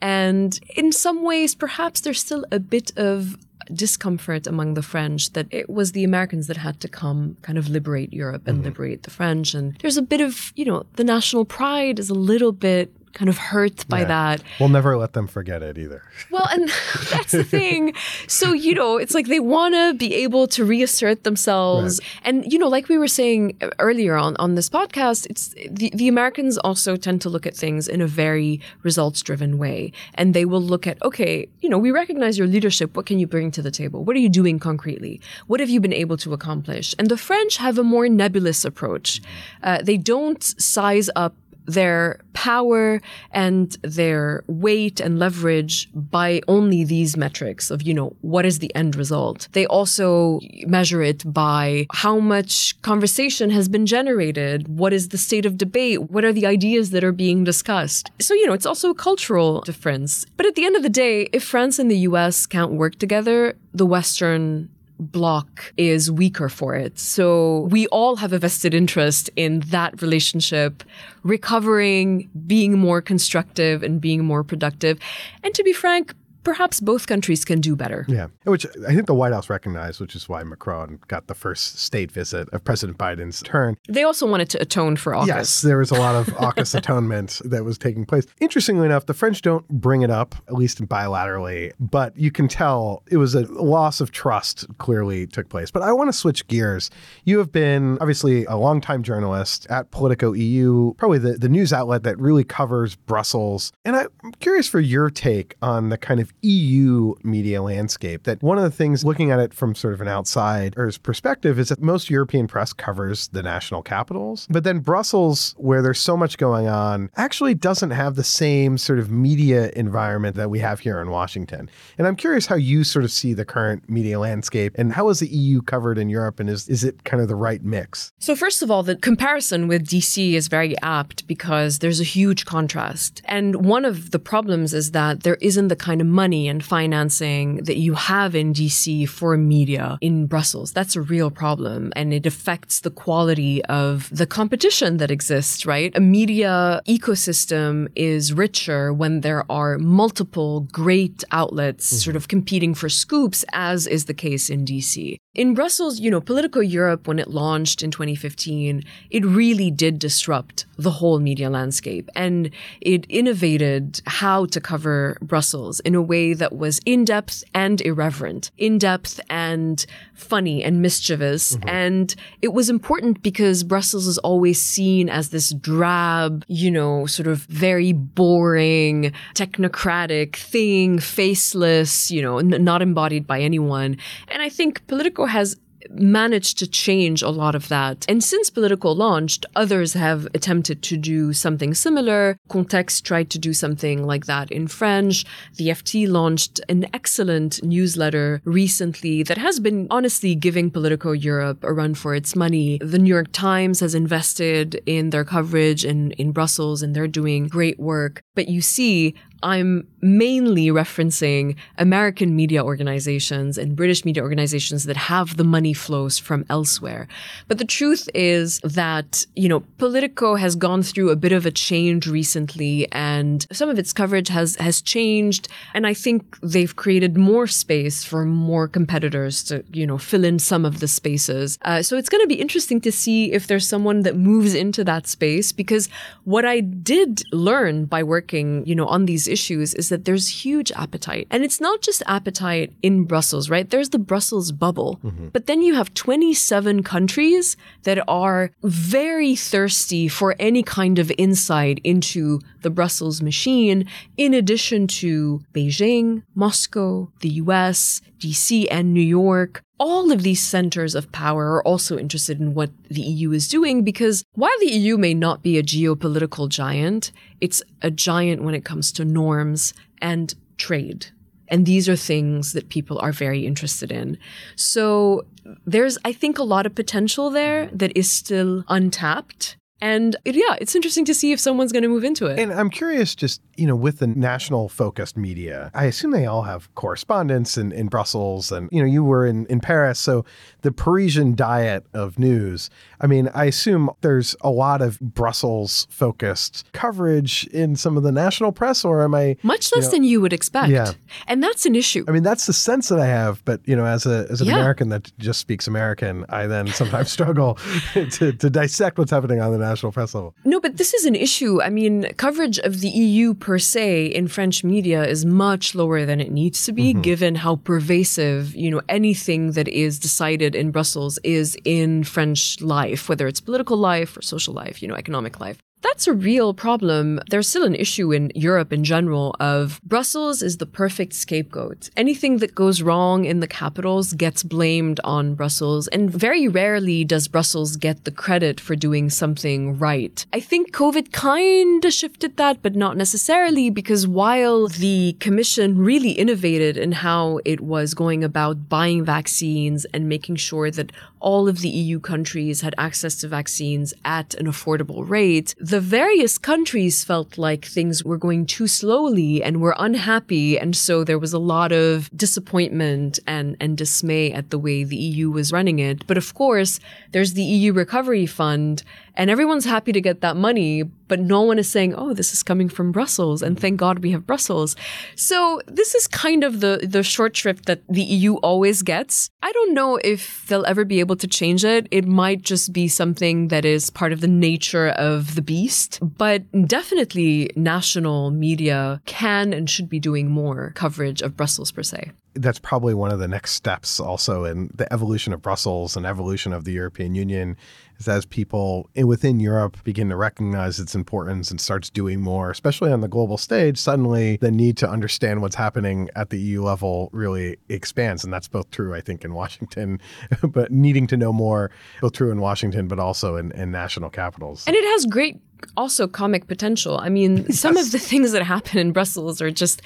And in some ways, perhaps there's still a bit of discomfort among the French that it was the Americans that had to come kind of liberate Europe and mm-hmm. liberate the French. And there's a bit of, you know, the national pride is a little bit kind of hurt by yeah. that. We'll never let them forget it either. Well, and that's the thing. So, you know, it's like they want to be able to reassert themselves. Right. And, you know, like we were saying earlier on, on this podcast, it's the, the Americans also tend to look at things in a very results driven way. And they will look at, okay, you know, we recognize your leadership. What can you bring to the table? What are you doing concretely? What have you been able to accomplish? And the French have a more nebulous approach. Uh, they don't size up their power and their weight and leverage by only these metrics of, you know, what is the end result. They also measure it by how much conversation has been generated. What is the state of debate? What are the ideas that are being discussed? So, you know, it's also a cultural difference. But at the end of the day, if France and the US can't work together, the Western bloc is weaker for it. So we all have a vested interest in that relationship recovering, being more constructive and being more productive. And to be frank, perhaps both countries can do better. Yeah, which I think the White House recognized, which is why Macron got the first state visit of President Biden's turn. They also wanted to atone for AUKUS. Yes, there was a lot of AUKUS atonement that was taking place. Interestingly enough, the French don't bring it up, at least bilaterally, but you can tell it was a loss of trust clearly took place. But I want to switch gears. You have been obviously a longtime journalist at Politico EU, probably the, the news outlet that really covers Brussels. And I'm curious for your take on the kind of EU media landscape. That one of the things looking at it from sort of an outsider's perspective is that most European press covers the national capitals, but then Brussels, where there's so much going on, actually doesn't have the same sort of media environment that we have here in Washington. And I'm curious how you sort of see the current media landscape and how is the EU covered in Europe and is, is it kind of the right mix? So, first of all, the comparison with DC is very apt because there's a huge contrast. And one of the problems is that there isn't the kind of money money and financing that you have in DC for media in Brussels. That's a real problem and it affects the quality of the competition that exists, right? A media ecosystem is richer when there are multiple great outlets mm-hmm. sort of competing for scoops, as is the case in DC. In Brussels, you know, Politico Europe, when it launched in 2015, it really did disrupt the whole media landscape and it innovated how to cover Brussels in a way that was in depth and irreverent, in depth and funny and mischievous. Mm-hmm. And it was important because Brussels is always seen as this drab, you know, sort of very boring, technocratic thing, faceless, you know, n- not embodied by anyone. And I think Politico has managed to change a lot of that. And since Politico launched, others have attempted to do something similar. Context tried to do something like that in French. The FT launched an excellent newsletter recently that has been honestly giving Politico Europe a run for its money. The New York Times has invested in their coverage in, in Brussels and they're doing great work. But you see, I'm mainly referencing American media organizations and British media organizations that have the money flows from elsewhere. But the truth is that, you know, Politico has gone through a bit of a change recently and some of its coverage has, has changed. And I think they've created more space for more competitors to, you know, fill in some of the spaces. Uh, so it's going to be interesting to see if there's someone that moves into that space because what I did learn by working, you know, on these issues is that there's huge appetite. And it's not just appetite in Brussels, right? There's the Brussels bubble. Mm-hmm. But then you have 27 countries that are very thirsty for any kind of insight into the Brussels machine, in addition to Beijing, Moscow, the US, DC, and New York all of these centers of power are also interested in what the EU is doing because while the EU may not be a geopolitical giant, it's a giant when it comes to norms and trade. And these are things that people are very interested in. So there's, I think, a lot of potential there that is still untapped. And it, yeah, it's interesting to see if someone's going to move into it. And I'm curious, just, you know, with the national focused media, I assume they all have correspondents in, in Brussels. And, you know, you were in, in Paris. So the Parisian diet of news, I mean, I assume there's a lot of Brussels focused coverage in some of the national press, or am I. Much less you know, than you would expect. Yeah. And that's an issue. I mean, that's the sense that I have. But, you know, as, a, as an yeah. American that just speaks American, I then sometimes struggle to, to dissect what's happening on the national press level. No, but this is an issue. I mean, coverage of the EU per se in French media is much lower than it needs to be, mm-hmm. given how pervasive, you know, anything that is decided in Brussels is in French life, whether it's political life or social life, you know, economic life. That's a real problem. There's still an issue in Europe in general of Brussels is the perfect scapegoat. Anything that goes wrong in the capitals gets blamed on Brussels, and very rarely does Brussels get the credit for doing something right. I think COVID kind of shifted that, but not necessarily because while the commission really innovated in how it was going about buying vaccines and making sure that all of the EU countries had access to vaccines at an affordable rate, the various countries felt like things were going too slowly and were unhappy. And so there was a lot of disappointment and, and dismay at the way the EU was running it. But of course, there's the EU Recovery Fund and everyone's happy to get that money, but no one is saying, "Oh, this is coming from Brussels," and thank God we have Brussels. So this is kind of the the short shrift that the EU always gets. I don't know if they'll ever be able to change it. It might just be something that is part of the nature of the beast, but definitely national media can and should be doing more coverage of Brussels per se that's probably one of the next steps also in the evolution of Brussels and evolution of the European Union is as people within Europe begin to recognize its importance and starts doing more, especially on the global stage, suddenly the need to understand what's happening at the EU level really expands. And that's both true, I think, in Washington, but needing to know more, both true in Washington, but also in, in national capitals. And it has great also comic potential. I mean, some yes. of the things that happen in Brussels are just,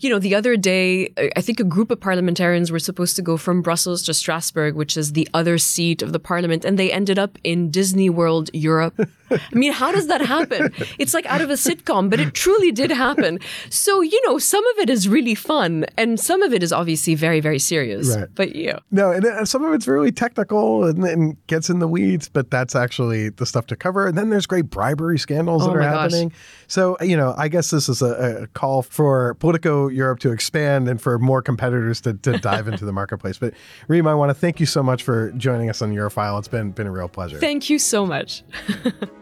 you know, the other day, I think a group of parliamentarians were supposed to go from Brussels to Strasbourg, which is the other seat of the parliament, and they ended up in Disney World Europe I mean, how does that happen? It's like out of a sitcom, but it truly did happen. So, you know, some of it is really fun and some of it is obviously very, very serious. Right. But yeah. No, and uh, some of it's really technical and, and gets in the weeds, but that's actually the stuff to cover. And then there's great bribery scandals Oh that are my gosh. happening. So, you know, I guess this is a, a call for Politico Europe to expand and for more competitors to, to dive into the marketplace. But Rym, I want to thank you so much for joining us on Eurofile. It's been been a real pleasure. Thank you so much.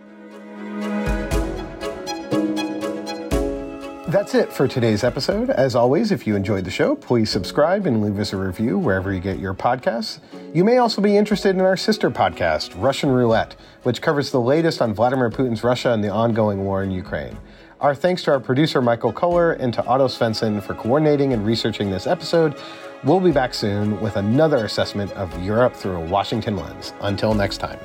That's it for today's episode. As always, if you enjoyed the show, please subscribe and leave us a review wherever you get your podcasts. You may also be interested in our sister podcast, Russian Roulette, which covers the latest on Vladimir Putin's Russia and the ongoing war in Ukraine. Our thanks to our producer, Michael Kohler, and to Otto Svendsen for coordinating and researching this episode. We'll be back soon with another assessment of Europe through a Washington lens. Until next time.